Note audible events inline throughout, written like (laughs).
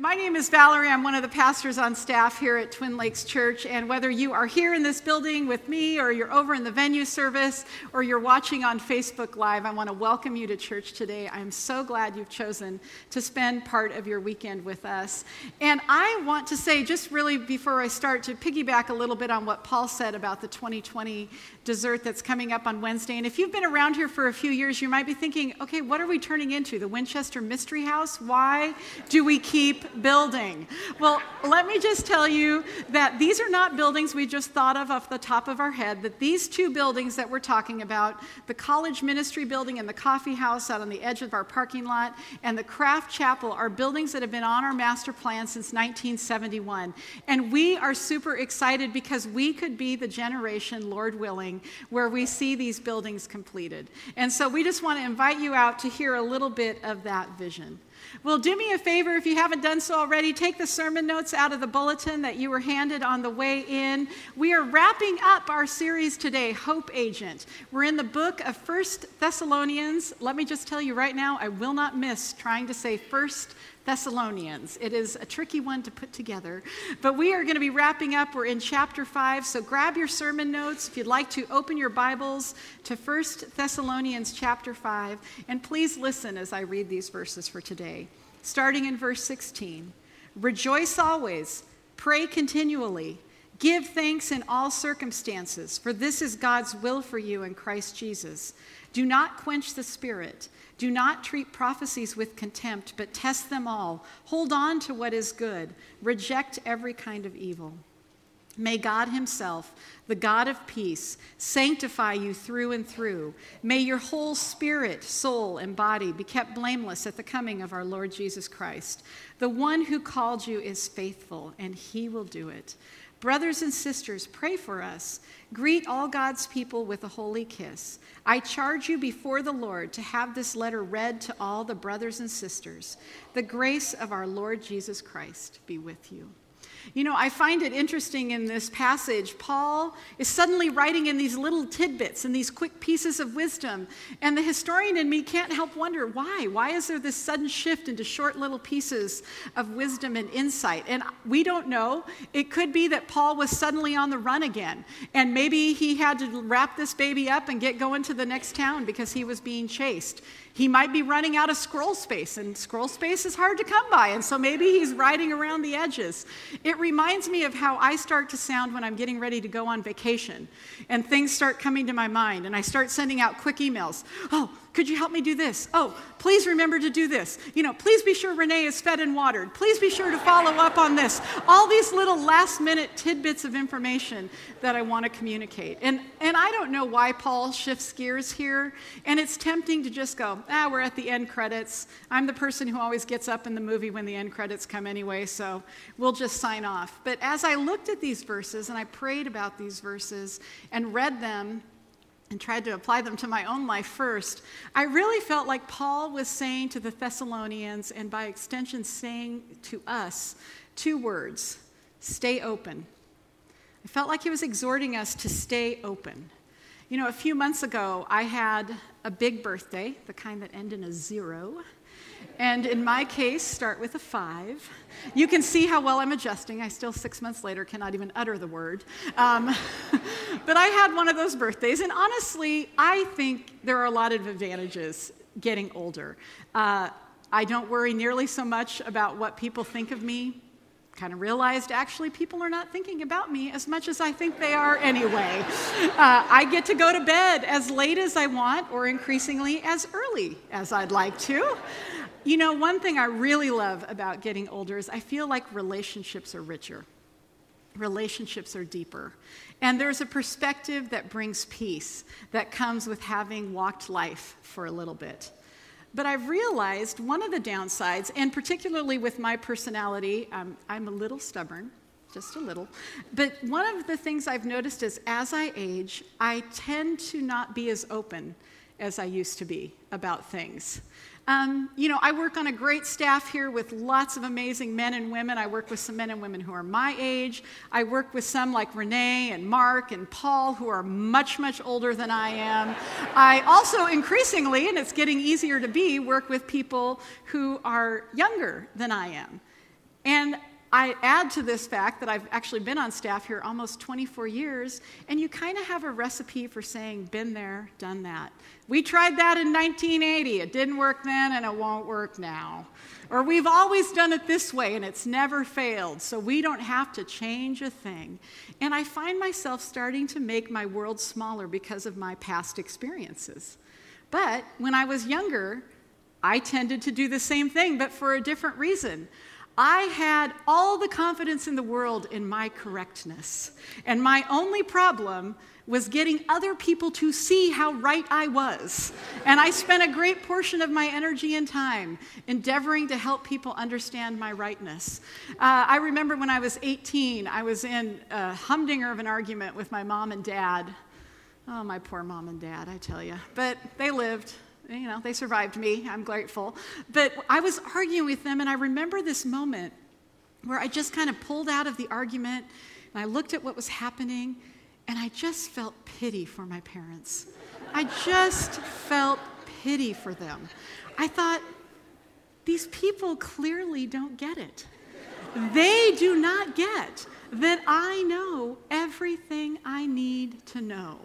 My name is Valerie. I'm one of the pastors on staff here at Twin Lakes Church. And whether you are here in this building with me, or you're over in the venue service, or you're watching on Facebook Live, I want to welcome you to church today. I'm so glad you've chosen to spend part of your weekend with us. And I want to say, just really before I start, to piggyback a little bit on what Paul said about the 2020 dessert that's coming up on Wednesday. And if you've been around here for a few years, you might be thinking, okay, what are we turning into? The Winchester Mystery House? Why do we keep building. Well, let me just tell you that these are not buildings we just thought of off the top of our head, that these two buildings that we're talking about, the college ministry building and the coffee house out on the edge of our parking lot, and the craft chapel are buildings that have been on our master plan since 1971. And we are super excited because we could be the generation, Lord willing, where we see these buildings completed. And so we just want to invite you out to hear a little bit of that vision. Well, do me a favor if you haven't done so already. Take the sermon notes out of the bulletin that you were handed on the way in. We are wrapping up our series today, Hope Agent. We're in the book of First Thessalonians. Let me just tell you right now, I will not miss trying to say First Thessalonians. It is a tricky one to put together, but we are going to be wrapping up. We're in chapter 5, so grab your sermon notes. If you'd like to open your Bibles to 1 Thessalonians chapter 5, and please listen as I read these verses for today. Starting in verse 16 Rejoice always, pray continually. Give thanks in all circumstances, for this is God's will for you in Christ Jesus. Do not quench the spirit. Do not treat prophecies with contempt, but test them all. Hold on to what is good. Reject every kind of evil. May God Himself, the God of peace, sanctify you through and through. May your whole spirit, soul, and body be kept blameless at the coming of our Lord Jesus Christ. The one who called you is faithful, and He will do it. Brothers and sisters, pray for us. Greet all God's people with a holy kiss. I charge you before the Lord to have this letter read to all the brothers and sisters. The grace of our Lord Jesus Christ be with you. You know, I find it interesting in this passage. Paul is suddenly writing in these little tidbits and these quick pieces of wisdom. And the historian in me can't help wonder why? Why is there this sudden shift into short little pieces of wisdom and insight? And we don't know. It could be that Paul was suddenly on the run again. And maybe he had to wrap this baby up and get going to the next town because he was being chased. He might be running out of scroll space, and scroll space is hard to come by, and so maybe he's riding around the edges. It reminds me of how I start to sound when I'm getting ready to go on vacation, and things start coming to my mind, and I start sending out quick emails. Oh, could you help me do this? Oh, please remember to do this. You know, please be sure Renee is fed and watered. Please be sure to follow up on this. All these little last minute tidbits of information that I want to communicate. And, and I don't know why Paul shifts gears here. And it's tempting to just go, ah, we're at the end credits. I'm the person who always gets up in the movie when the end credits come anyway, so we'll just sign off. But as I looked at these verses and I prayed about these verses and read them, and tried to apply them to my own life first, I really felt like Paul was saying to the Thessalonians, and by extension, saying to us, two words stay open. I felt like he was exhorting us to stay open. You know, a few months ago, I had a big birthday, the kind that end in a zero and in my case, start with a five. You can see how well I'm adjusting. I still, six months later, cannot even utter the word. Um, (laughs) but I had one of those birthdays, and honestly, I think there are a lot of advantages getting older. Uh, I don't worry nearly so much about what people think of me. Kind of realized actually people are not thinking about me as much as I think they are anyway. Uh, I get to go to bed as late as I want, or increasingly as early as I'd like to. You know, one thing I really love about getting older is I feel like relationships are richer, relationships are deeper. And there's a perspective that brings peace that comes with having walked life for a little bit. But I've realized one of the downsides, and particularly with my personality, um, I'm a little stubborn, just a little. But one of the things I've noticed is as I age, I tend to not be as open as I used to be about things. Um, you know, I work on a great staff here with lots of amazing men and women. I work with some men and women who are my age. I work with some like Renee and Mark and Paul who are much, much older than I am. I also increasingly, and it's getting easier to be, work with people who are younger than I am. And I add to this fact that I've actually been on staff here almost 24 years, and you kind of have a recipe for saying, been there, done that. We tried that in 1980. It didn't work then, and it won't work now. Or we've always done it this way, and it's never failed, so we don't have to change a thing. And I find myself starting to make my world smaller because of my past experiences. But when I was younger, I tended to do the same thing, but for a different reason. I had all the confidence in the world in my correctness. And my only problem was getting other people to see how right I was. And I spent a great portion of my energy and time endeavoring to help people understand my rightness. Uh, I remember when I was 18, I was in a humdinger of an argument with my mom and dad. Oh, my poor mom and dad, I tell you. But they lived you know, they survived me. I'm grateful. But I was arguing with them, and I remember this moment where I just kind of pulled out of the argument and I looked at what was happening, and I just felt pity for my parents. I just felt pity for them. I thought, these people clearly don't get it. They do not get that I know everything I need to know.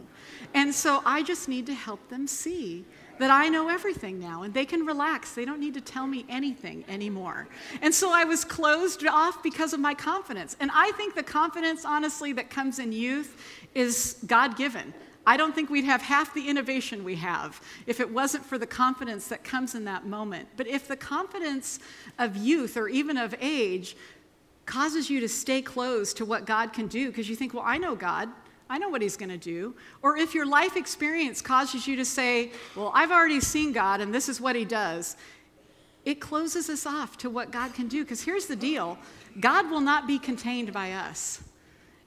And so I just need to help them see that I know everything now and they can relax. They don't need to tell me anything anymore. And so I was closed off because of my confidence. And I think the confidence, honestly, that comes in youth is God given. I don't think we'd have half the innovation we have if it wasn't for the confidence that comes in that moment. But if the confidence of youth or even of age causes you to stay closed to what God can do because you think, well, I know God, I know what he's going to do. Or if your life experience causes you to say, Well, I've already seen God and this is what he does, it closes us off to what God can do. Because here's the deal God will not be contained by us.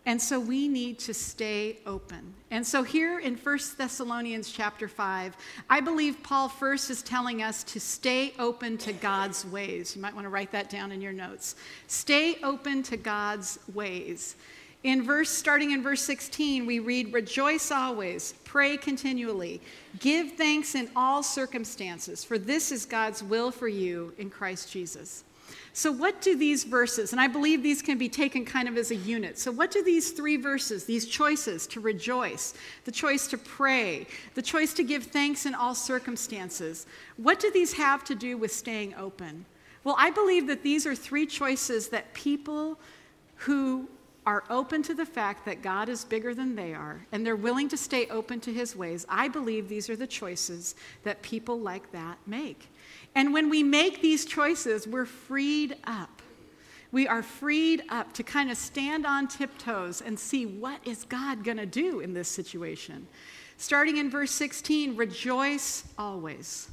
And so we need to stay open. And so here in 1 Thessalonians chapter 5, I believe Paul first is telling us to stay open to God's ways. You might want to write that down in your notes. Stay open to God's ways. In verse starting in verse 16, we read rejoice always, pray continually, give thanks in all circumstances, for this is God's will for you in Christ Jesus. So, what do these verses, and I believe these can be taken kind of as a unit. So, what do these three verses, these choices to rejoice, the choice to pray, the choice to give thanks in all circumstances, what do these have to do with staying open? Well, I believe that these are three choices that people who are open to the fact that God is bigger than they are, and they're willing to stay open to his ways, I believe these are the choices that people like that make. And when we make these choices, we're freed up. We are freed up to kind of stand on tiptoes and see what is God going to do in this situation. Starting in verse 16, rejoice always.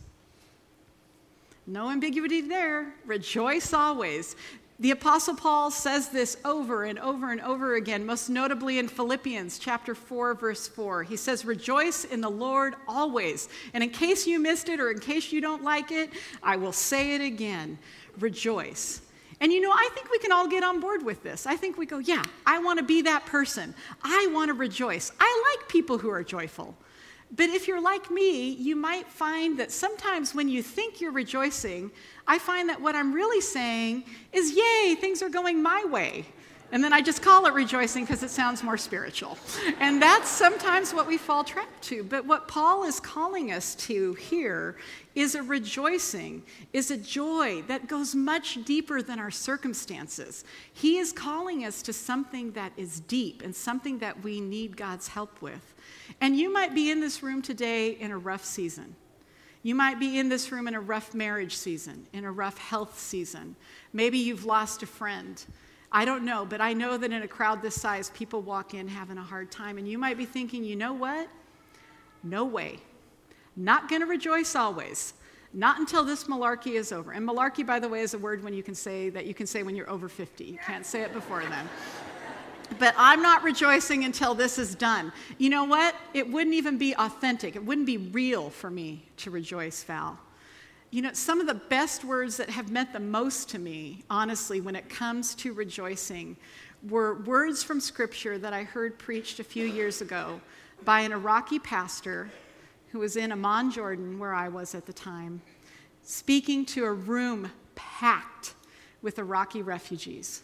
No ambiguity there. Rejoice always. The Apostle Paul says this over and over and over again, most notably in Philippians chapter 4, verse 4. He says, Rejoice in the Lord always. And in case you missed it or in case you don't like it, I will say it again rejoice. And you know, I think we can all get on board with this. I think we go, Yeah, I want to be that person. I want to rejoice. I like people who are joyful. But if you're like me, you might find that sometimes when you think you're rejoicing, I find that what I'm really saying is, Yay, things are going my way. And then I just call it rejoicing because it sounds more spiritual. And that's sometimes what we fall trapped to. But what Paul is calling us to here is a rejoicing, is a joy that goes much deeper than our circumstances. He is calling us to something that is deep and something that we need God's help with. And you might be in this room today in a rough season. You might be in this room in a rough marriage season, in a rough health season. Maybe you've lost a friend. I don't know, but I know that in a crowd this size, people walk in having a hard time. And you might be thinking, you know what? No way. Not going to rejoice always. Not until this malarkey is over. And malarkey, by the way, is a word when you can say that you can say when you're over 50. You can't say it before then. But I'm not rejoicing until this is done. You know what? It wouldn't even be authentic. It wouldn't be real for me to rejoice, Val. You know, some of the best words that have meant the most to me, honestly, when it comes to rejoicing, were words from Scripture that I heard preached a few years ago by an Iraqi pastor who was in Amman, Jordan, where I was at the time, speaking to a room packed with Iraqi refugees,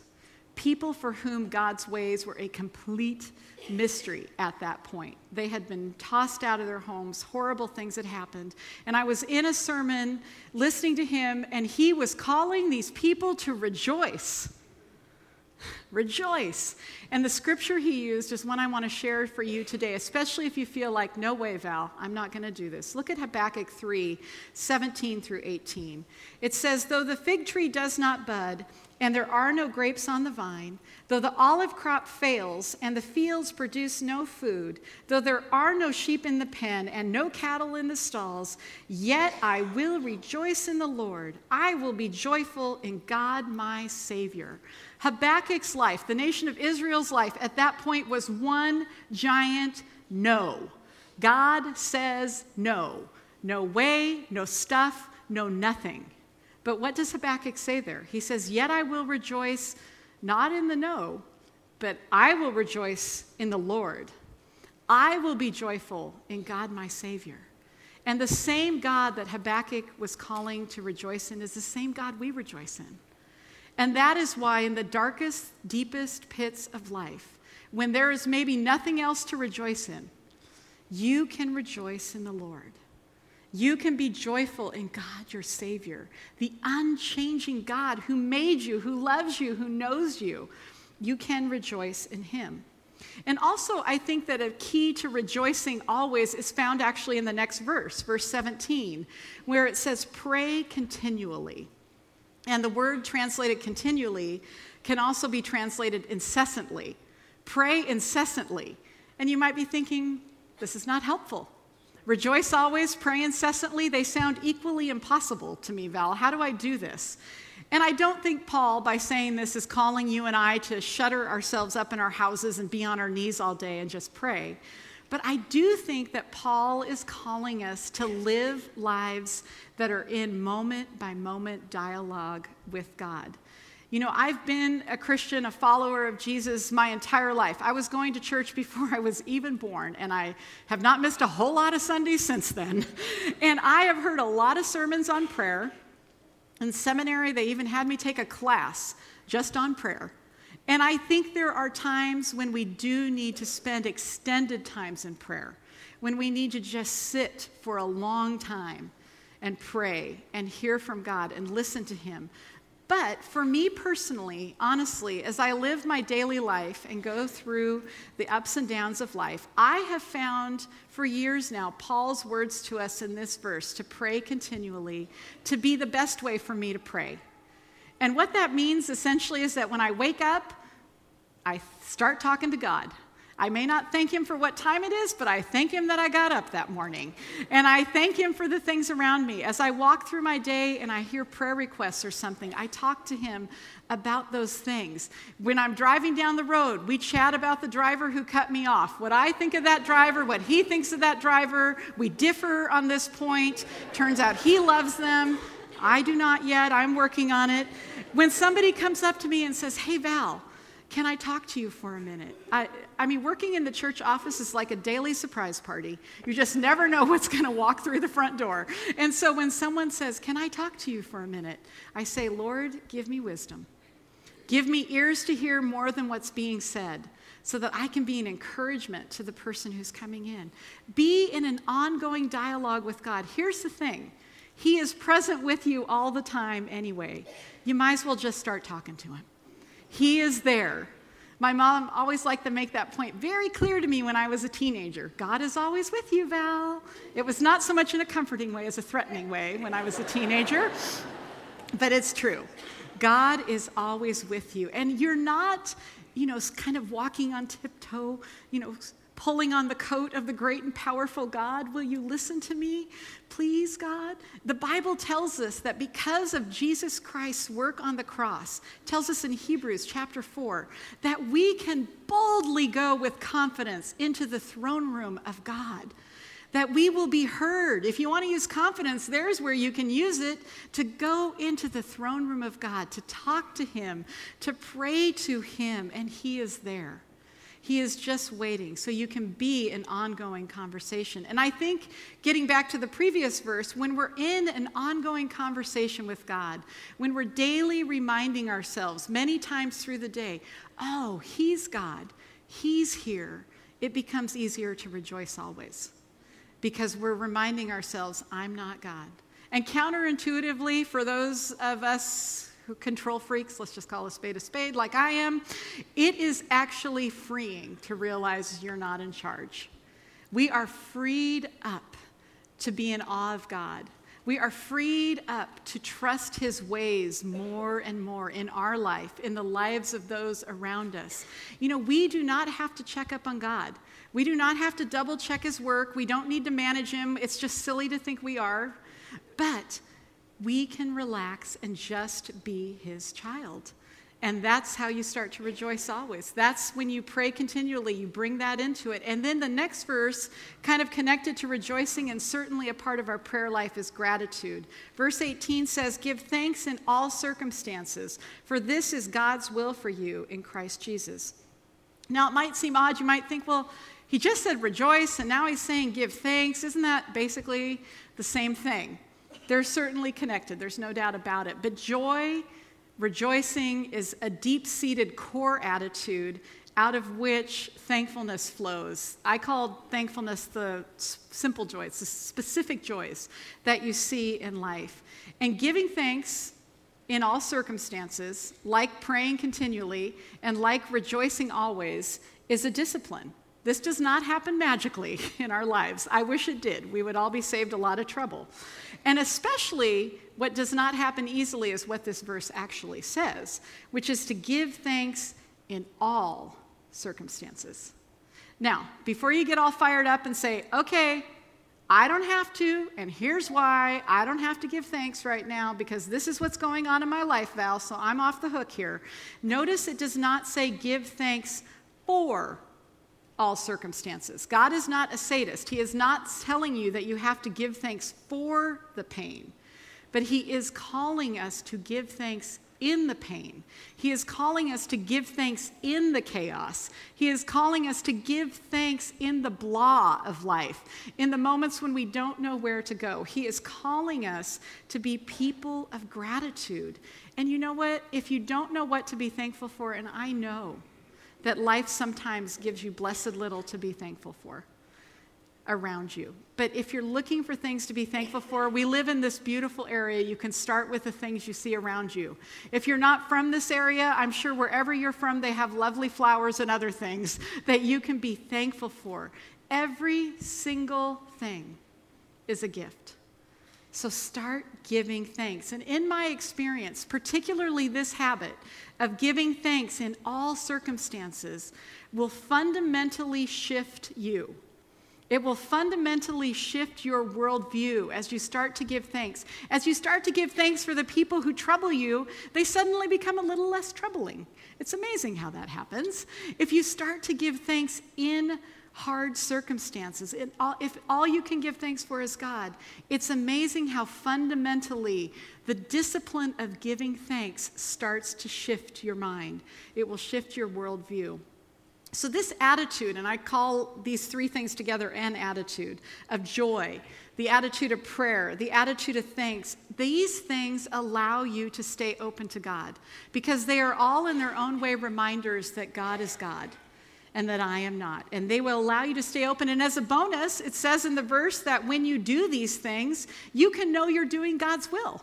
people for whom God's ways were a complete mystery at that point. They had been tossed out of their homes, horrible things had happened. And I was in a sermon listening to him, and he was calling these people to rejoice. (laughs) Rejoice. And the scripture he used is one I want to share for you today, especially if you feel like, no way, Val, I'm not going to do this. Look at Habakkuk 3 17 through 18. It says, Though the fig tree does not bud, and there are no grapes on the vine, though the olive crop fails and the fields produce no food, though there are no sheep in the pen and no cattle in the stalls, yet I will rejoice in the Lord. I will be joyful in God my Savior. Habakkuk's life, the nation of Israel's life, at that point was one giant no. God says no. No way, no stuff, no nothing. But what does Habakkuk say there? He says, Yet I will rejoice not in the no, but I will rejoice in the Lord. I will be joyful in God my Savior. And the same God that Habakkuk was calling to rejoice in is the same God we rejoice in. And that is why, in the darkest, deepest pits of life, when there is maybe nothing else to rejoice in, you can rejoice in the Lord. You can be joyful in God, your Savior, the unchanging God who made you, who loves you, who knows you. You can rejoice in Him. And also, I think that a key to rejoicing always is found actually in the next verse, verse 17, where it says, Pray continually. And the word translated continually can also be translated incessantly. Pray incessantly. And you might be thinking, this is not helpful. Rejoice always, pray incessantly. They sound equally impossible to me, Val. How do I do this? And I don't think Paul, by saying this, is calling you and I to shutter ourselves up in our houses and be on our knees all day and just pray. But I do think that Paul is calling us to live lives that are in moment by moment dialogue with God. You know, I've been a Christian, a follower of Jesus my entire life. I was going to church before (laughs) I was even born, and I have not missed a whole lot of Sundays since then. (laughs) And I have heard a lot of sermons on prayer. In seminary, they even had me take a class just on prayer. And I think there are times when we do need to spend extended times in prayer, when we need to just sit for a long time and pray and hear from God and listen to Him. But for me personally, honestly, as I live my daily life and go through the ups and downs of life, I have found for years now Paul's words to us in this verse to pray continually to be the best way for me to pray. And what that means essentially is that when I wake up, I start talking to God. I may not thank him for what time it is, but I thank him that I got up that morning. And I thank him for the things around me. As I walk through my day and I hear prayer requests or something, I talk to him about those things. When I'm driving down the road, we chat about the driver who cut me off. What I think of that driver, what he thinks of that driver. We differ on this point. Turns out he loves them. I do not yet. I'm working on it. When somebody comes up to me and says, Hey, Val, can I talk to you for a minute? I, I mean, working in the church office is like a daily surprise party. You just never know (laughs) what's going to walk through the front door. And so when someone says, Can I talk to you for a minute? I say, Lord, give me wisdom. Give me ears to hear more than what's being said so that I can be an encouragement to the person who's coming in. Be in an ongoing dialogue with God. Here's the thing He is present with you all the time anyway. You might as well just start talking to Him. He is there. My mom always liked to make that point very clear to me when I was a teenager. God is always with you, Val. It was not so much in a comforting way as a threatening way when I was a teenager, but it's true. God is always with you. And you're not, you know, kind of walking on tiptoe, you know, pulling on the coat of the great and powerful God. Will you listen to me? Please, God. The Bible tells us that because of Jesus Christ's work on the cross, tells us in Hebrews chapter 4, that we can boldly go with confidence into the throne room of God that we will be heard. If you want to use confidence, there's where you can use it to go into the throne room of God, to talk to Him, to pray to Him, and He is there. He is just waiting so you can be an ongoing conversation. And I think, getting back to the previous verse, when we're in an ongoing conversation with God, when we're daily reminding ourselves many times through the day, oh, He's God, He's here, it becomes easier to rejoice always because we're reminding ourselves, I'm not God. And counterintuitively, for those of us control freaks, let's just call a spade a spade, like I am, it is actually freeing to realize you're not in charge. We are freed up to be in awe of God. We are freed up to trust His ways more and more in our life, in the lives of those around us. You know, we do not have to check up on God. We do not have to double check His work. We don't need to manage Him. It's just silly to think we are. But we can relax and just be his child. And that's how you start to rejoice always. That's when you pray continually, you bring that into it. And then the next verse, kind of connected to rejoicing, and certainly a part of our prayer life, is gratitude. Verse 18 says, Give thanks in all circumstances, for this is God's will for you in Christ Jesus. Now, it might seem odd. You might think, well, he just said rejoice, and now he's saying give thanks. Isn't that basically the same thing? They're certainly connected, there's no doubt about it. But joy, rejoicing, is a deep seated core attitude out of which thankfulness flows. I call thankfulness the simple joys, the specific joys that you see in life. And giving thanks in all circumstances, like praying continually and like rejoicing always, is a discipline. This does not happen magically (laughs) in our lives. I wish it did. We would all be saved a lot of trouble. And especially what does not happen easily is what this verse actually says, which is to give thanks in all circumstances. Now, before you get all fired up and say, okay, I don't have to, and here's why I don't have to give thanks right now because this is what's going on in my life, Val, so I'm off the hook here. Notice it does not say give thanks for all circumstances. God is not a sadist. He is not telling you that you have to give thanks for the pain, but He is calling us to give thanks in the pain. He is calling us to give thanks in the chaos. He is calling us to give thanks in the blah of life, in the moments when we don't know where to go. He is calling us to be people of gratitude. And you know what? If you don't know what to be thankful for, and I know, that life sometimes gives you blessed little to be thankful for around you. But if you're looking for things to be thankful for, we live in this beautiful area. You can start with the things you see around you. If you're not from this area, I'm sure wherever you're from, they have lovely flowers and other things (laughs) that you can be thankful for. Every single thing is a gift. So start giving thanks. And in my experience, particularly this habit of giving thanks in all circumstances, will fundamentally shift you. It will fundamentally shift your worldview as you start to give thanks. As you start to give thanks for the people who trouble you, they suddenly become a little less troubling. It's amazing how that happens. If you start to give thanks in hard circumstances, all, if all you can give thanks for is God, it's amazing how fundamentally the discipline of giving thanks starts to shift your mind. It will shift your worldview. So, this attitude, and I call these three things together an attitude of joy, the attitude of prayer, the attitude of thanks, these things allow you to stay open to God because they are all in their own way reminders that God is God and that I am not. And they will allow you to stay open. And as a bonus, it says in the verse that when you do these things, you can know you're doing God's will.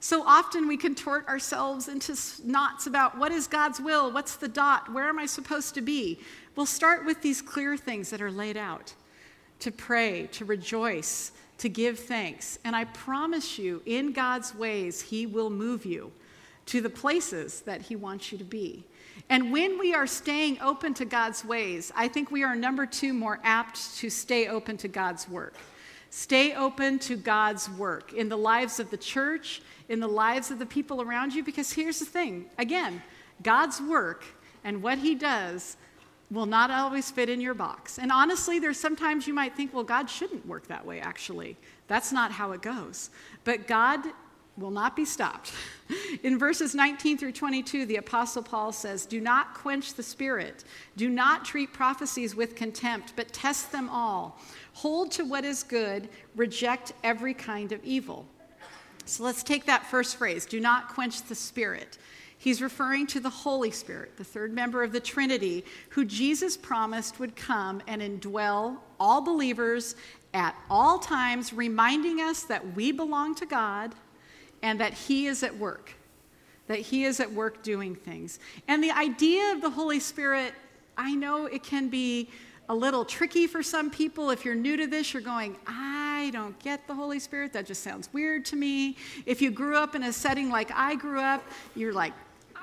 So often we contort ourselves into knots about what is God's will? What's the dot? Where am I supposed to be? We'll start with these clear things that are laid out to pray, to rejoice, to give thanks. And I promise you, in God's ways, He will move you to the places that He wants you to be. And when we are staying open to God's ways, I think we are number two more apt to stay open to God's work. Stay open to God's work in the lives of the church, in the lives of the people around you, because here's the thing again, God's work and what He does will not always fit in your box. And honestly, there's sometimes you might think, well, God shouldn't work that way, actually. That's not how it goes. But God will not be stopped. (laughs) (laughs) In verses 19 through 22, the Apostle Paul says, Do not quench the spirit. Do not treat prophecies with contempt, but test them all. Hold to what is good. Reject every kind of evil. So let's take that first phrase do not quench the spirit. He's referring to the Holy Spirit, the third member of the Trinity, who Jesus promised would come and indwell all believers at all times, reminding us that we belong to God and that He is at work, that He is at work doing things. And the idea of the Holy Spirit, I know it can be a little tricky for some people. If you're new to this, you're going, I don't get the Holy Spirit. That just sounds weird to me. If you grew up in a setting like I grew up, you're like,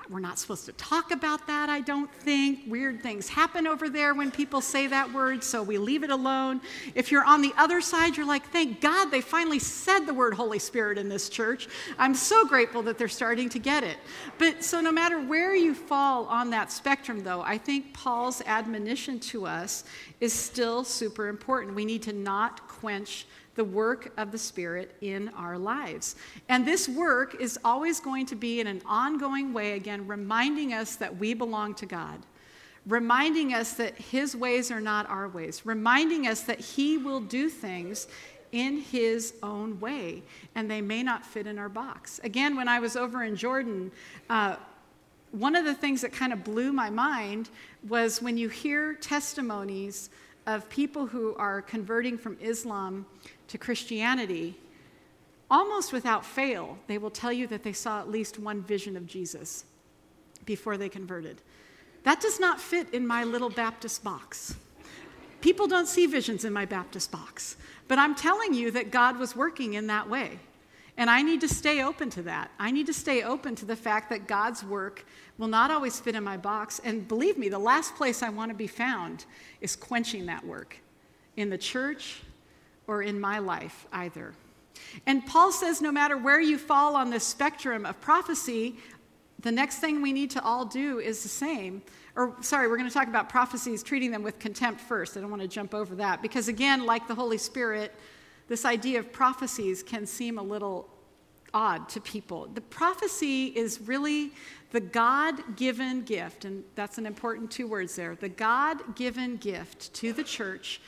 we're not supposed to talk about that, I don't think. Weird things happen over there when people say that word, so we leave it alone. If you're on the other side, you're like, thank God they finally said the word Holy Spirit in this church. I'm so grateful that they're starting to get it. But so no matter where you fall on that spectrum, though, I think Paul's admonition to us is still super important. We need to not quench the work of the Spirit in our lives. And this work is always going to be in an ongoing way, again, reminding us that we belong to God, reminding us that His ways are not our ways, reminding us that He will do things in His own way, and they may not fit in our box. Again, when I was over in Jordan, uh, one of the things that kind of blew my mind was when you hear testimonies of people who are converting from Islam to Christianity, almost without fail, they will tell you that they saw at least one vision of Jesus before they converted. That does not fit in my little Baptist box. People don't see visions in my Baptist box, but I'm telling you that God was working in that way. And I need to stay open to that. I need to stay open to the fact that God's work will not always fit in my box. And believe me, the last place I want to be found is quenching that work in the church, or in my life either. And Paul says no matter where you fall on the spectrum of prophecy, the next thing we need to all do is the same. Or, sorry, we're going to talk about prophecies, treating them with contempt first. I don't want to jump over that. Because, again, like the Holy Spirit, this idea of prophecies can seem a little odd to people. The prophecy is really the God given gift, and that's an important two words there the God given gift to the church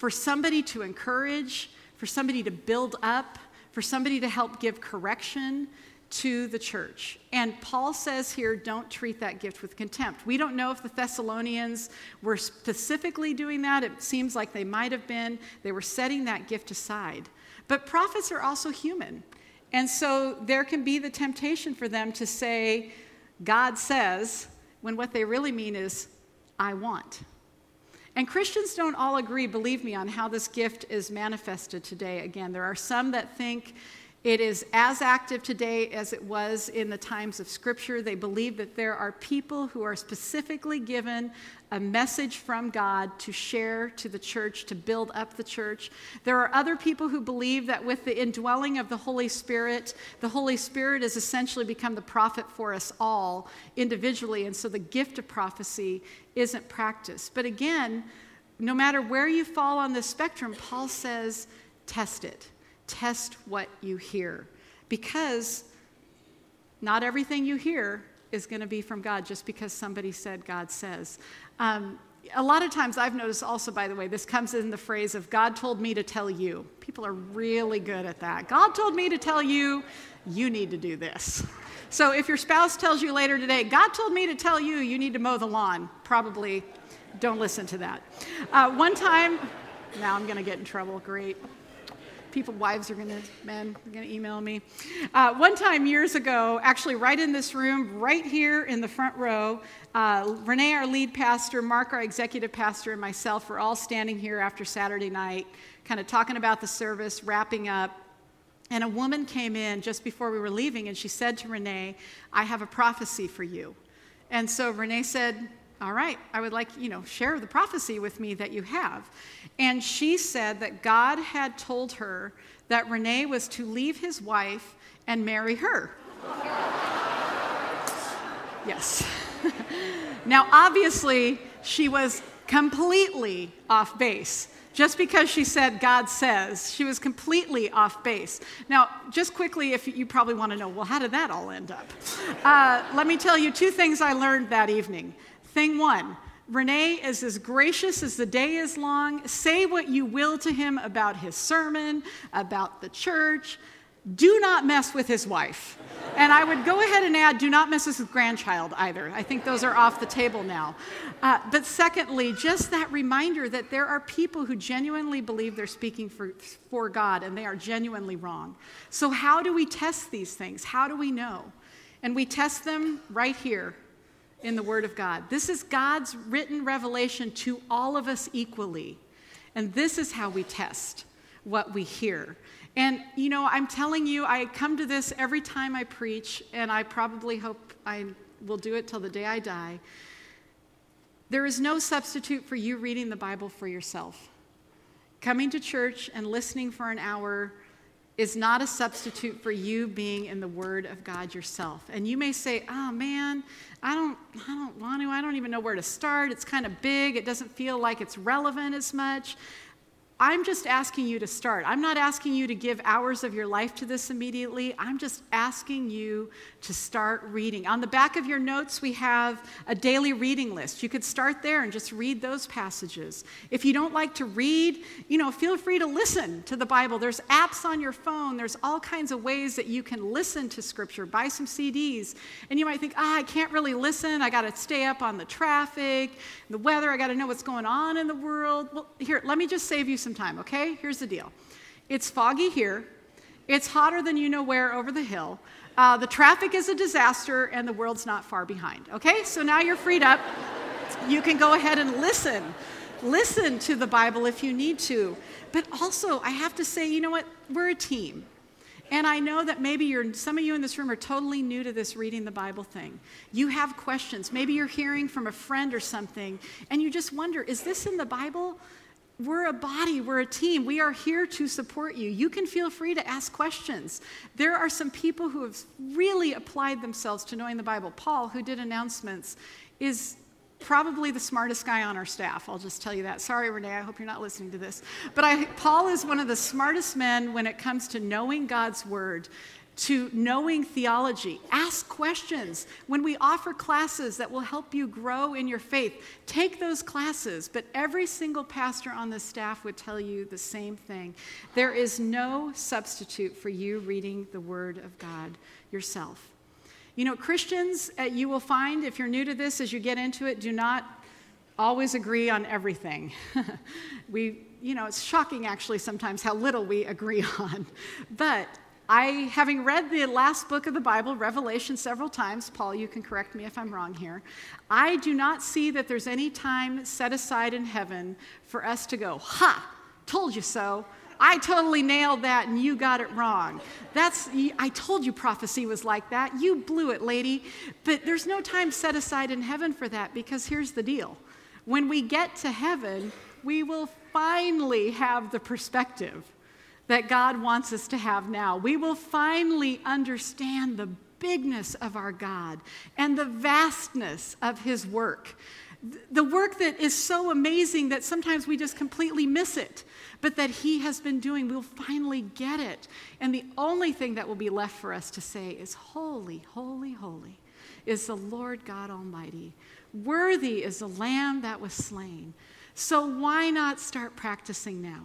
for somebody to encourage, for somebody to build up, for somebody to help give correction to the church. And Paul says here, don't treat that gift with contempt. We don't know if the Thessalonians were specifically doing that. It seems like they might have been. They were setting that gift aside. But prophets are also human. And so there can be the temptation for them to say, God says, when what they really mean is, I want. And Christians don't all agree, believe me, on how this gift is manifested today. Again, there are some that think it is as active today as it was in the times of Scripture. They believe that there are people who are specifically given a message from God to share to the church, to build up the church. There are other people who believe that with the indwelling of the Holy Spirit, the Holy Spirit has essentially become the prophet for us all individually, and so the gift of prophecy isn't practiced. But again, no matter where you fall on the spectrum, Paul says, test it test what you hear because not everything you hear is going to be from God just because somebody said God says. Um, a lot of times I've noticed also, by the way, this comes in the phrase of God told me to tell you. People are really good at that. God told me to tell you, you need to do this. So if your spouse tells you later today, God told me to tell you, you need to mow the lawn, probably don't listen to that. Uh, one time, now I'm going to get in trouble, great people, wives are going to, men are going to email me. Uh, one time years ago, actually right in this room, right here in the front row, uh, Renee, our lead pastor, Mark, our executive pastor, and myself were all standing here after Saturday night, kind of talking about the service, wrapping up. And a woman came in just before we were leaving, and she said to Renee, I have a prophecy for you. And so Renee said, all right, I would like, you know, share the prophecy with me that you have. And she said that God had told her that Renee was to leave his wife and marry her. yes. (laughs) now, obviously, she was completely off base just because she said God says, she was completely off base. Now, just quickly, if you probably want to know, well, how did that all end up? Uh, let me tell you two things I learned that evening. Thing one, Renee is as gracious as the day is long. Say what you will to him about his sermon, about the church. Do not mess with his wife. And I would go ahead and add, do not mess with his grandchild either. I think those are off the table now. Uh, but secondly, just that reminder that there are people who genuinely believe they're speaking for, for God and they are genuinely wrong. So, how do we test these things? How do we know? And we test them right here in the Word of God. This is God's written revelation to all of us equally. And this is how we test what we hear. And, you know, I'm telling you, I come to this every time I preach, and I probably hope I will do it till the day I die. There is no substitute for you reading the Bible for yourself. Coming to church and listening for an hour is not a substitute for you being in the Word of God yourself. And you may say, oh man, I don't, I don't want to. I don't even know where to start. It's kind of big. It doesn't feel like it's relevant as much. I'm just asking you to start. I'm not asking you to give hours of your life to this immediately. I'm just asking you to start reading. On the back of your notes, we have a daily reading list. You could start there and just read those passages. If you don't like to read, you know, feel free to listen to the Bible. There's apps on your phone. There's all kinds of ways that you can listen to scripture. Buy some CDs. And you might think, "Ah, I can't really listen. I got to stay up on the traffic, the weather. I got to know what's going on in the world." Well, here, let me just save you some some time, okay? Here's the deal it's foggy here, it's hotter than you know where over the hill. Uh, the traffic is a disaster, and the world's not far behind, okay? So now you're freed up. You can go ahead and listen. Listen to the Bible if you need to. But also, I have to say, you know what? We're a team. And I know that maybe you're, some of you in this room are totally new to this reading the Bible thing. You have questions. Maybe you're hearing from a friend or something, and you just wonder, is this in the Bible? We're a body, we're a team. We are here to support you. You can feel free to ask questions. There are some people who have really applied themselves to knowing the Bible. Paul, who did announcements, is probably the smartest guy on our staff. I'll just tell you that. Sorry, Renee, I hope you're not listening to this. But I, Paul is one of the smartest men when it comes to knowing God's word to knowing theology. Ask questions. When we offer classes that will help you grow in your faith, take those classes. But every single pastor on the staff would tell you the same thing. There is no substitute for you reading the Word of God yourself. You know, Christians, uh, you will find, if you're new to this, as you get into it, do not always agree on everything. (laughs) we, you know, it's shocking actually sometimes how little we agree (laughs) on. But I, having read the last book of the Bible, Revelation, several times, Paul, you can correct me if I'm wrong here, I do not see that there's any time set aside in heaven for us to go, ha, told you so. I totally nailed that and you got it wrong. That's I told you prophecy was like that. You blew it, lady. But there's no time set aside in heaven for that because here's the deal. When we get to heaven, we will finally have the perspective that God wants us to have now. We will finally understand the bigness of our God and the vastness of His work. The work that is so amazing that sometimes we just completely miss it, but that He has been doing, we'll finally get it. And the only thing that will be left for us to say is, Holy, holy, holy is the Lord God Almighty. Worthy is the Lamb that was slain. So why not start practicing now?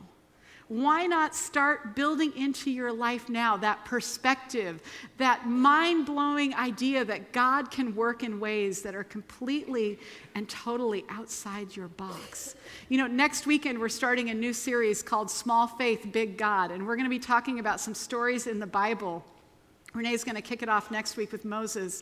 Why not start building into your life now that perspective, that mind blowing idea that God can work in ways that are completely and totally outside your box? You know, next weekend we're starting a new series called Small Faith, Big God, and we're going to be talking about some stories in the Bible. Renee's going to kick it off next week with Moses.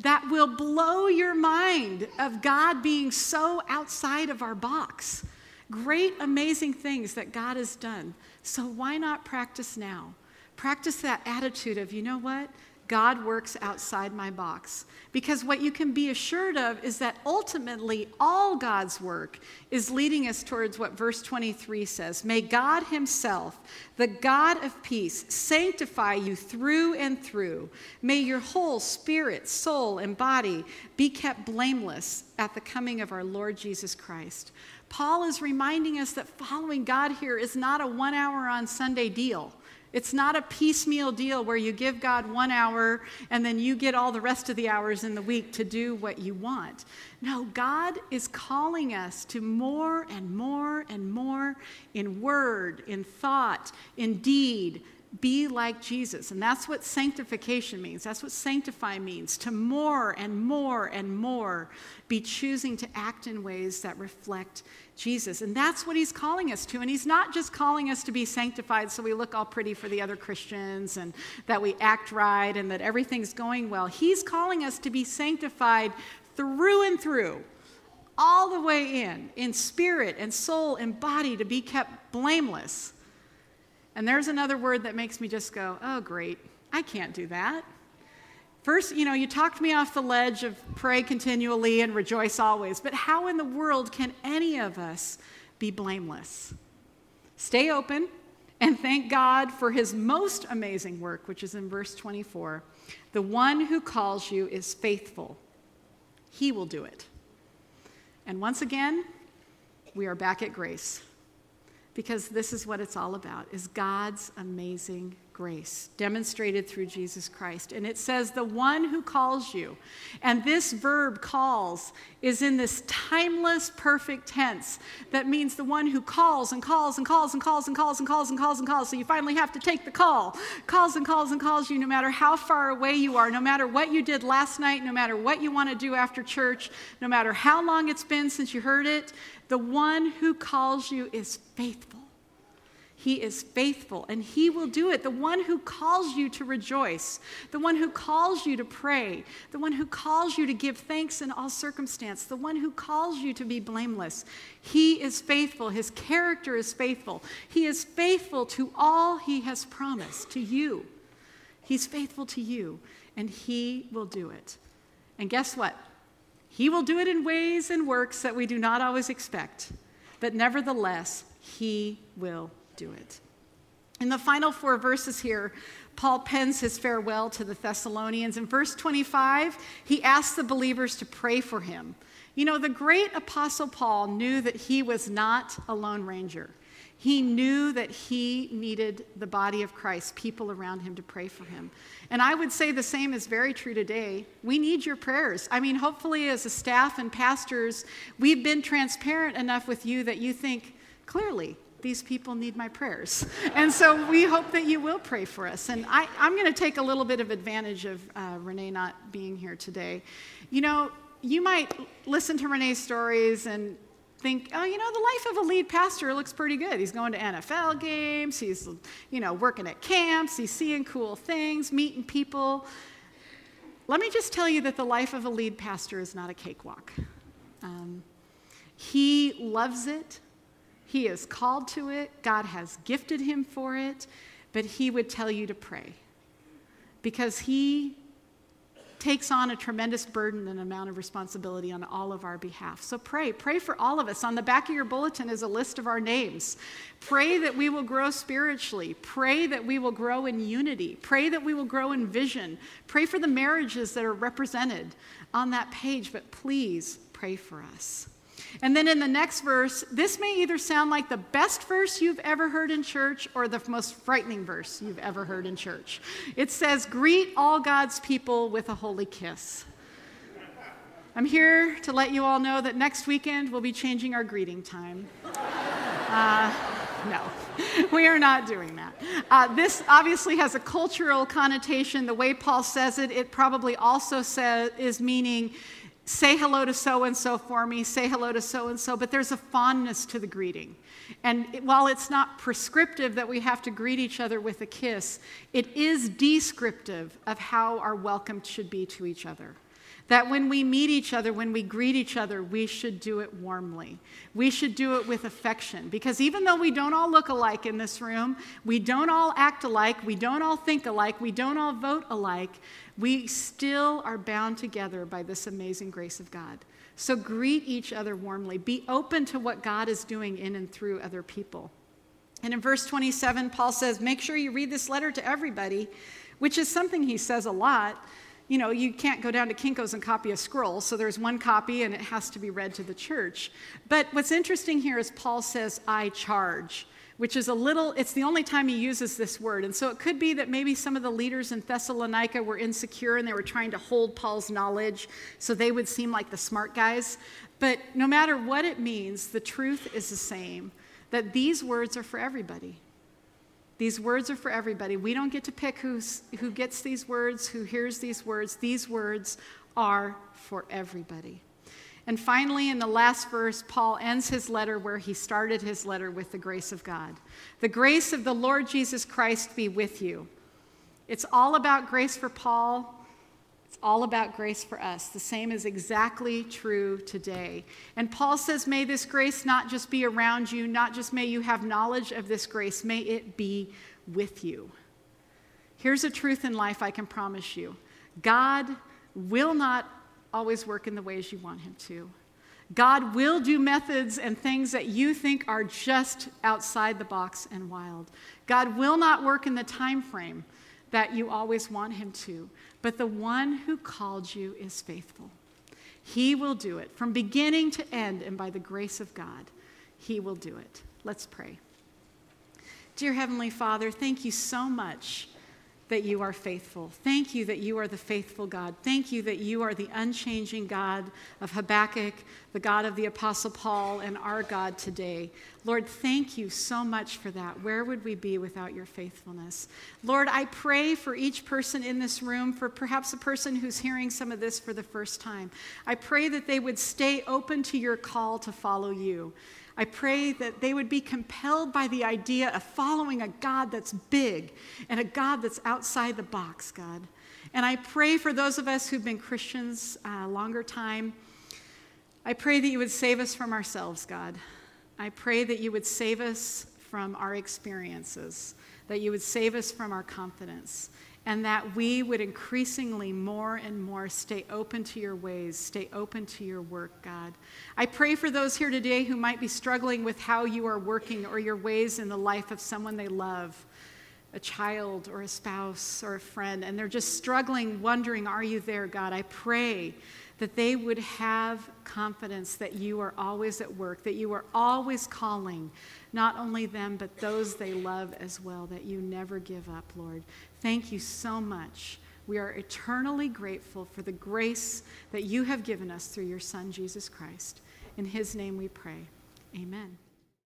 That will blow your mind of God being so outside of our box great, amazing things that God has done. So why not practice now? Practice that attitude of, you know what? God works outside my box. Because what you can be assured of is that ultimately all God's work is leading us towards what verse 23 says May God Himself, the God of peace, sanctify you through and through. May your whole spirit, soul, and body be kept blameless at the coming of our Lord Jesus Christ. Paul is reminding us that following God here is not a one hour on Sunday deal. It's not a piecemeal deal where you give God one hour and then you get all the rest of the hours in the week to do what you want. No, God is calling us to more and more and more in word, in thought, in deed. Be like Jesus. And that's what sanctification means. That's what sanctify means. To more and more and more be choosing to act in ways that reflect Jesus. And that's what he's calling us to. And he's not just calling us to be sanctified so we look all pretty for the other Christians and that we act right and that everything's going well. He's calling us to be sanctified through and through, all the way in, in spirit and soul and body, to be kept blameless. And there's another word that makes me just go, oh, great, I can't do that. First, you know, you talked me off the ledge of pray continually and rejoice always, but how in the world can any of us be blameless? Stay open and thank God for his most amazing work, which is in verse 24. The one who calls you is faithful, he will do it. And once again, we are back at grace because this is what it's all about is God's amazing grace demonstrated through Jesus Christ. And it says, the one who calls you. And this verb calls is in this timeless, perfect tense that means the one who calls and calls and calls and calls and calls and calls and calls and calls. So you finally have to take the call. Calls and calls and calls you no matter how far away you are, no matter what you did last night, no matter what you want to do after church, no matter how long it's been since you heard it. The one who calls you is faithful. He is faithful and He will do it. The one who calls you to rejoice, the one who calls you to pray, the one who calls you to give thanks in all circumstance, the one who calls you to be blameless. He is faithful. His character is faithful. He is faithful to all He has promised to you. He's faithful to you and He will do it. And guess what? He will do it in ways and works that we do not always expect, but nevertheless, He will do it. In the final four verses here, Paul pens his farewell to the Thessalonians. In verse 25, he asks the believers to pray for him. You know, the great apostle Paul knew that he was not a lone ranger. He knew that he needed the body of Christ, people around him to pray for him. And I would say the same is very true today. We need your prayers. I mean, hopefully, as a staff and pastors, we've been transparent enough with you that you think, clearly, these people need my prayers. And so we hope that you will pray for us. And I, am going to take a little bit of advantage of uh, Renee not being here today. You know, you might listen to Renee's stories and think, oh, you know, the life of a lead pastor looks pretty good. He's going to NFL games, he's, you know, working at camps, he's seeing cool things, meeting people. Let me just tell you that the life of a lead pastor is not a cakewalk. Um, he loves it. He is called to it, God has gifted him for it, but he would tell you to pray because he takes on a tremendous burden and amount of responsibility on all of our behalf. So pray. Pray for all of us. On the back of your bulletin is a list of our names. Pray that we will grow spiritually. Pray that we will grow in unity. Pray that we will grow in vision. Pray for the marriages that are represented on that page, but please pray for us. And then in the next verse, this may either sound like the best verse you've ever heard in church or the most frightening verse you've ever heard in church. It says, Greet all God's people with a holy kiss. I'm here to let you all know that next weekend we'll be changing our greeting time. Uh, no, (laughs) we are not doing that. Uh, this obviously has a cultural connotation. The way Paul says it, it probably also says, is meaning say hello to so and so for me, say hello to so and so, but there's a fondness to the greeting. And while it's not prescriptive that we have to greet each other with a kiss, it is descriptive of how our welcome should be to each other. That when we meet each other, when we greet each other, we should do it warmly. We should do it with affection. Because even though we don't all look alike in this room, we don't all act alike, we don't all think alike, we don't all vote alike, we still are bound together by this amazing grace of God. So greet each other warmly. Be open to what God is doing in and through other people. And in verse 27, Paul says, Make sure you read this letter to everybody, which is something he says a lot. You know, you can't go down to Kinko's and copy a scroll, so there's one copy and it has to be read to the church. But what's interesting here is Paul says, I charge which is a little, it's the only time he uses this word. And so it could be that maybe some of the leaders in Thessalonica were insecure and they were trying to hold Paul's knowledge so they would seem like the smart guys. But no matter what it means, the truth is the same that these words are for everybody. These words are for everybody. We don't get to pick who's, who gets these words, who hears these words. These words are for everybody. And finally, in the last verse, Paul ends his letter where he started his letter with the grace of God. The grace of the Lord Jesus Christ be with you. It's all about grace for Paul. It's all about grace for us. The same is exactly true today. And Paul says, May this grace not just be around you, not just may you have knowledge of this grace, may it be with you. Here's a truth in life I can promise you God will not always work in the ways you want Him to. God will do methods and things that you think are just outside the box and wild. God will not work in the time frame that you always want him to, but the one who called you is faithful. He will do it from beginning to end, and by the grace of God, he will do it. Let's pray. Dear Heavenly Father, thank you so much that you are faithful. Thank you that you are the faithful God. Thank you that you are the unchanging God of Habakkuk, the God of the Apostle Paul, and our God today. Lord, thank you so much for that. Where would we be without your faithfulness? Lord, I pray for each person in this room, for perhaps a person who's hearing some of this for the first time. I pray that they would stay open to your call to follow you. I pray that they would be compelled by the idea of following a God that's big and a God that's outside the box, God. And I pray for those of us who've been Christians a longer time, I pray that you would save us from ourselves, God. I pray that you would save us from our experiences, that you would save us from our confidence, and that we would increasingly more and more stay open to your ways, stay open to your work, God. I pray for those here today who might be struggling with how you are working or your ways in the life of someone they love, a child or a spouse or a friend, and they're just struggling, wondering, Are you there, God? I pray that they would have confidence that you are always at work, that you are always calling not only them, but those they love as well, that you never give up, Lord. Thank you so much. We are eternally grateful for the grace that you have given us through your Son, Jesus Christ. In his name we pray. Amen.